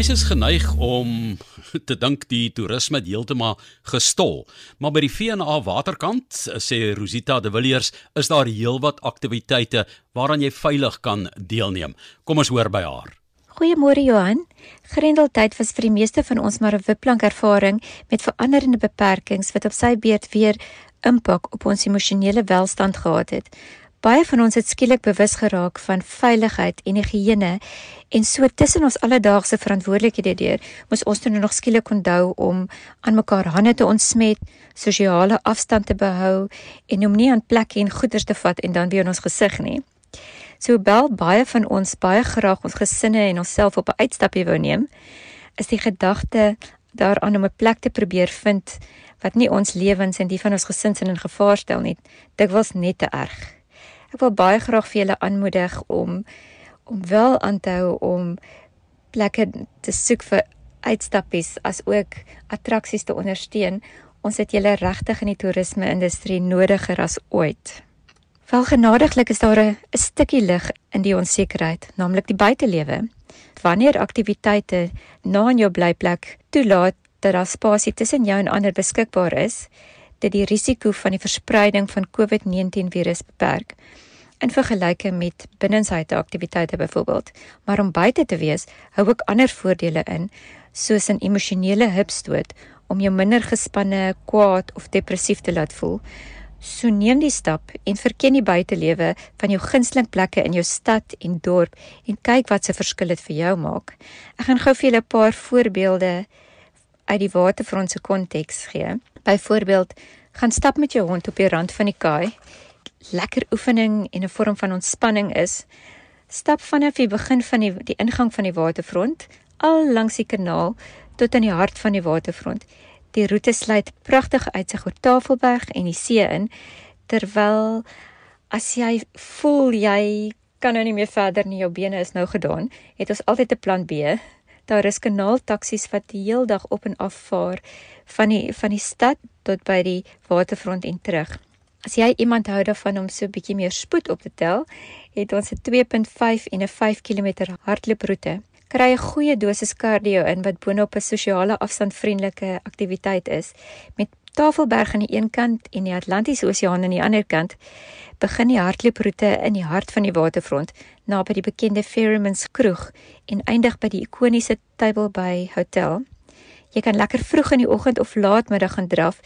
Mense is geneig om te dink die toerisme het heeltemal gestol, maar by die V&A waterkant, sê Rosita de Villiers, is daar heelwat aktiwiteite waaraan jy veilig kan deelneem. Kom ons hoor by haar. Goeiemôre Johan. Grendeltyd was vir die meeste van ons maar 'n wipplank ervaring met veranderende beperkings wat op sy beurt weer impak op ons emosionele welstand gehad het. Baie van ons het skielik bewus geraak van veiligheid en higiëne en so tussen ons alledaagse verantwoordelikhede deur moes ons nou nog skielik onthou om aan mekaar hande te ontsmet, sosiale afstand te behou en om nie aan plekke en goederes te vat en dan weer in ons gesig nie. So bel baie van ons baie graag ons gesinne en onsself op 'n uitstapie wou neem, is die gedagte daaraan om 'n plek te probeer vind wat nie ons lewens en die van ons gesins in gevaar stel nie, dikwels net te erg. Ek wil baie graag vir julle aanmoedig om om wel aan te hou om plekke te soek vir uitstappies as ook attraksies te ondersteun. Ons het julle regtig in die toerisme industrie nodiger as ooit. Wel genadiglik is daar 'n stukkie lig in die onsekerheid, naamlik die buitelewe. Wanneer aktiwiteite na in jou blyplek toelaat dat daar spasie tussen jou en ander beskikbaar is, dit die risiko van die verspreiding van COVID-19 virus beperk in vergelyking met binnenshuise aktiwiteite byvoorbeeld. Maar om buite te wees, hou ook ander voordele in, soos 'n emosionele hupstoot om jou minder gespanne, kwaad of depressief te laat voel. So neem die stap en verken die buitelewe van jou gunsteling plekke in jou stad en dorp en kyk wat se verskil dit vir jou maak. Ek gaan gou vir julle 'n paar voorbeelde uit die waterfront se konteks gee. Byvoorbeeld, gaan stap met jou hond op die rand van die kaai lekker oefening en 'n vorm van ontspanning is, stap vanaf die begin van die die ingang van die waterfront al langs die kanaal tot aan die hart van die waterfront. Die roete sluit pragtige uitsig oor Tafelberg en die see in terwyl as jy voel jy kan nou nie meer verder nie, jou bene is nou gedaan, het ons altyd 'n plan B. Daar is kanaaltaksies wat die heel dag op en af vaar van die van die stad tot by die waterfront en terug. As jy iemand hou daarvan om so 'n bietjie meer spoed op te tel, het ons 'n 2.5 en 'n 5 km hardlooproete. Kry 'n goeie dosis cardio in wat boonop 'n sosiale afstandvriendelike aktiwiteit is. Met Tafelberg aan die een kant en die Atlantiese Oseaan aan die ander kant, begin die hardlooproete in die hart van die waterfront, naby die bekende Ferryman's kroeg en eindig by die ikoniese Table Bay Hotel. Jy kan lekker vroeg in die oggend of laatmiddag gaan draf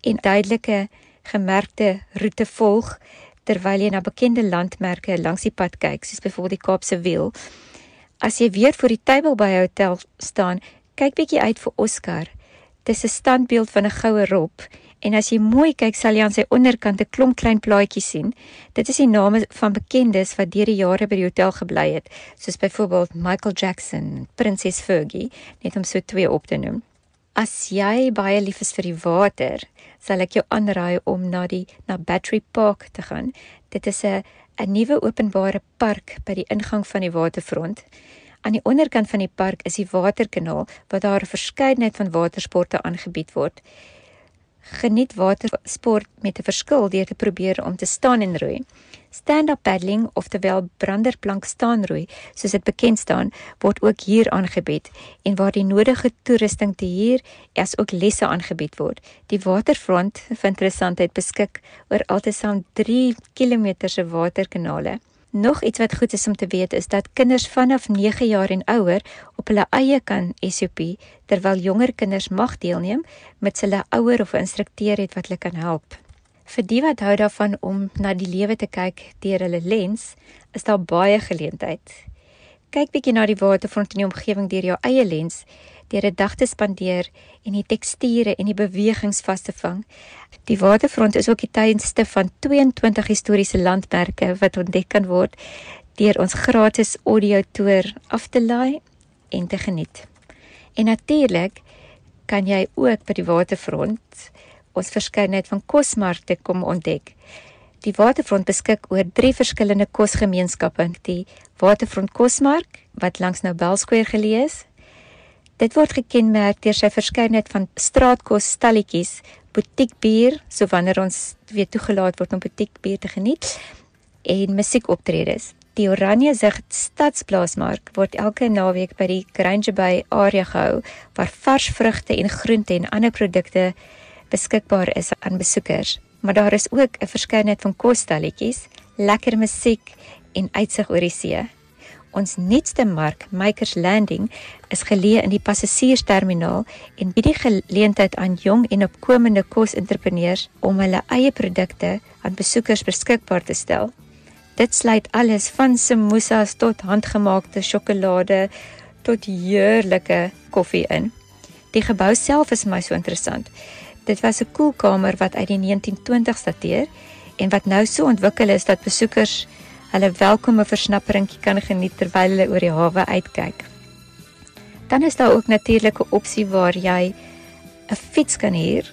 en duidelike gemerkte roete volg terwyl jy na bekende landmerke langs die pad kyk, soos byvoorbeeld die Kaapse Wiel. As jy weer voor die tafel by 'n hotel staan, kyk bietjie uit vir Oscar. Dis 'n standbeeld van 'n goue rop en as jy mooi kyk, sal jy aan sy onderkant 'n klomp klein plaatjies sien. Dit is die name van bekendes wat deur die jare by die hotel gebly het, soos byvoorbeeld Michael Jackson, Prinses Fergie, net om so twee op te noem. As jy baie lief is vir die water, sal ek jou aanraai om na die na Battery Park te gaan. Dit is 'n 'n nuwe openbare park by die ingang van die waterfront. Aan die onderkant van die park is die waterkanaal waar daar 'n verskeidenheid van watersporte aangebied word. Geniet watersport met 'n verskil deur te probeer om te staan en roei. Stand-up paddling of terwyl branderplank staan roei, soos dit bekend staan, word ook hier aangebied en waar die nodige toerusting te huur as ook lesse aangebied word. Die waterfront vir interessantheid beskik oor altesaam 3 km se waterkanale. Nog iets wat goed is om te weet is dat kinders vanaf 9 jaar en ouer op hulle eie kan SOP terwyl jonger kinders mag deelneem met hulle ouer of instrukteur het wat hulle kan help. Vir die wat hou daarvan om na die lewe te kyk deur hulle lens, is daar baie geleentheid. Kyk bietjie na die waterfront in die omgewing deur jou eie lens, deur 'n dag te spandeer en die teksture en die bewegings vas te vang. Die waterfront is ook die tuinste van 22 historiese landmerke wat ontdek kan word deur ons gratis audio toer af te laai en te geniet. En natuurlik kan jy ook by die waterfront ons verskeidenheid van kosmarkte kom ontdek. Die Waterfront beskik oor drie verskillende kosgemeenskappe: die Waterfront Kosmark wat langs Nobel Square geleë is. Dit word gekenmerk deur sy verskeidenheid van straatkos stalletjies, butiekbier, so wanneer ons weer toegelaat word om butiekbier te geniet en musiekoptredes. Die Oranje Sig Stadsplaasmark word elke naweek by die Grange Bay area gehou waar vars vrugte en groente en ander produkte beskikbaar is aan besoekers. Maar daar is ook 'n verskeidenheid van kosstalletjies, lekker musiek en uitsig oor die see. Ons nuutste mark, Makers Landing, is geleë in die passasiersterminaal en bied die geleentheid aan jong en opkomende kosentrepreneurs om hulle eie produkte aan besoekers beskikbaar te stel. Dit sluit alles van samosas tot handgemaakte sjokolade tot heerlike koffie in. Die gebou self is my so interessant. Dit was 'n koelkamer wat uit die 1920s dateer en wat nou so ontwikkel is dat besoekers hulle welkome versnapperingkie kan geniet terwyl hulle oor die hawe uitkyk. Dan is daar ook natuurlik 'n opsie waar jy 'n fiets kan huur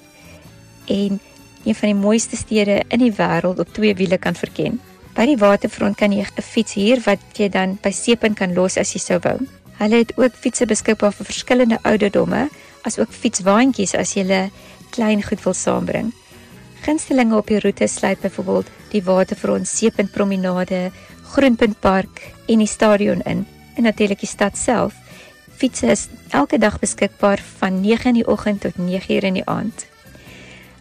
en een van die mooiste stede in die wêreld op twee wiele kan verken. By die waterfront kan jy 'n fiets huur wat jy dan by Seepunt kan los as jy sou wou. Hulle het ook fietses beskikbaar vir verskillende ouderdomme, asook fietswaandjies as jy 'n klein goed wil saambring. Gunstelinge op die roete sluit byvoorbeeld die waterfront Seepunt Promenade, Groenpunt Park en die stadion in, en natuurlik die stad self. Fietses is elke dag beskikbaar van 9 in die oggend tot 9:00 in die aand.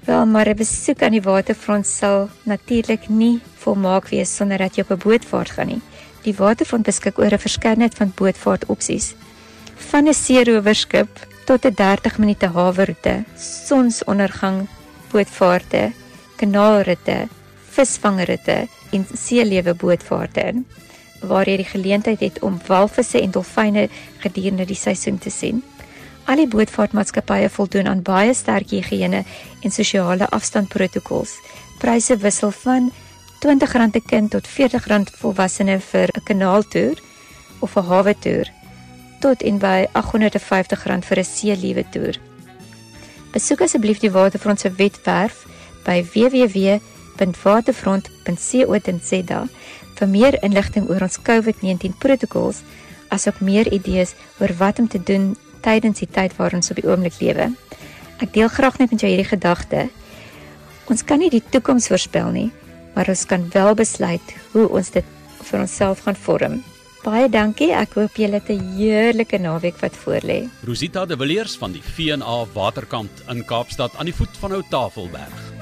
Wel, maar 'n besoek aan die waterfront sal natuurlik nie volmaak wees sonder dat jy op 'n bootvaart gaan nie. Die waterfront beskik oor 'n verskeidenheid van bootvaartopsies. Van 'n seerowerskip tot 'n 30 minute haweroete, sonsondergang bootvaarte, kanaalritte, visvangritte en seelewe bootvaarte in waar jy die geleentheid het om walvisse en dolfyne gedurende die seisoen te sien. Al die bootvaartmaatskappye voldoen aan baie sterk higiëne en sosiale afstandprotokols. Pryse wissel van R20 'n kind tot R40 volwassene vir 'n kanaaltoer of 'n hawe toer tot en by R850 vir 'n seeliewe toer. Besoek asseblief die Waterfront se webwerf by www.waterfront.co.za vir meer inligting oor ons COVID-19 protokols asook meer idees oor wat om te doen tydens die tyd waarin ons op die oomblik lewe. Ek deel graag net met jou hierdie gedagte. Ons kan nie die toekoms voorspel nie, maar ons kan wel besluit hoe ons dit vir onsself gaan vorm. Baie dankie. Ek hoop julle het 'n heerlike naweek wat voorlê. Rosita de Villiers van die V&A Waterkant in Kaapstad aan die voet van ou Tafelberg.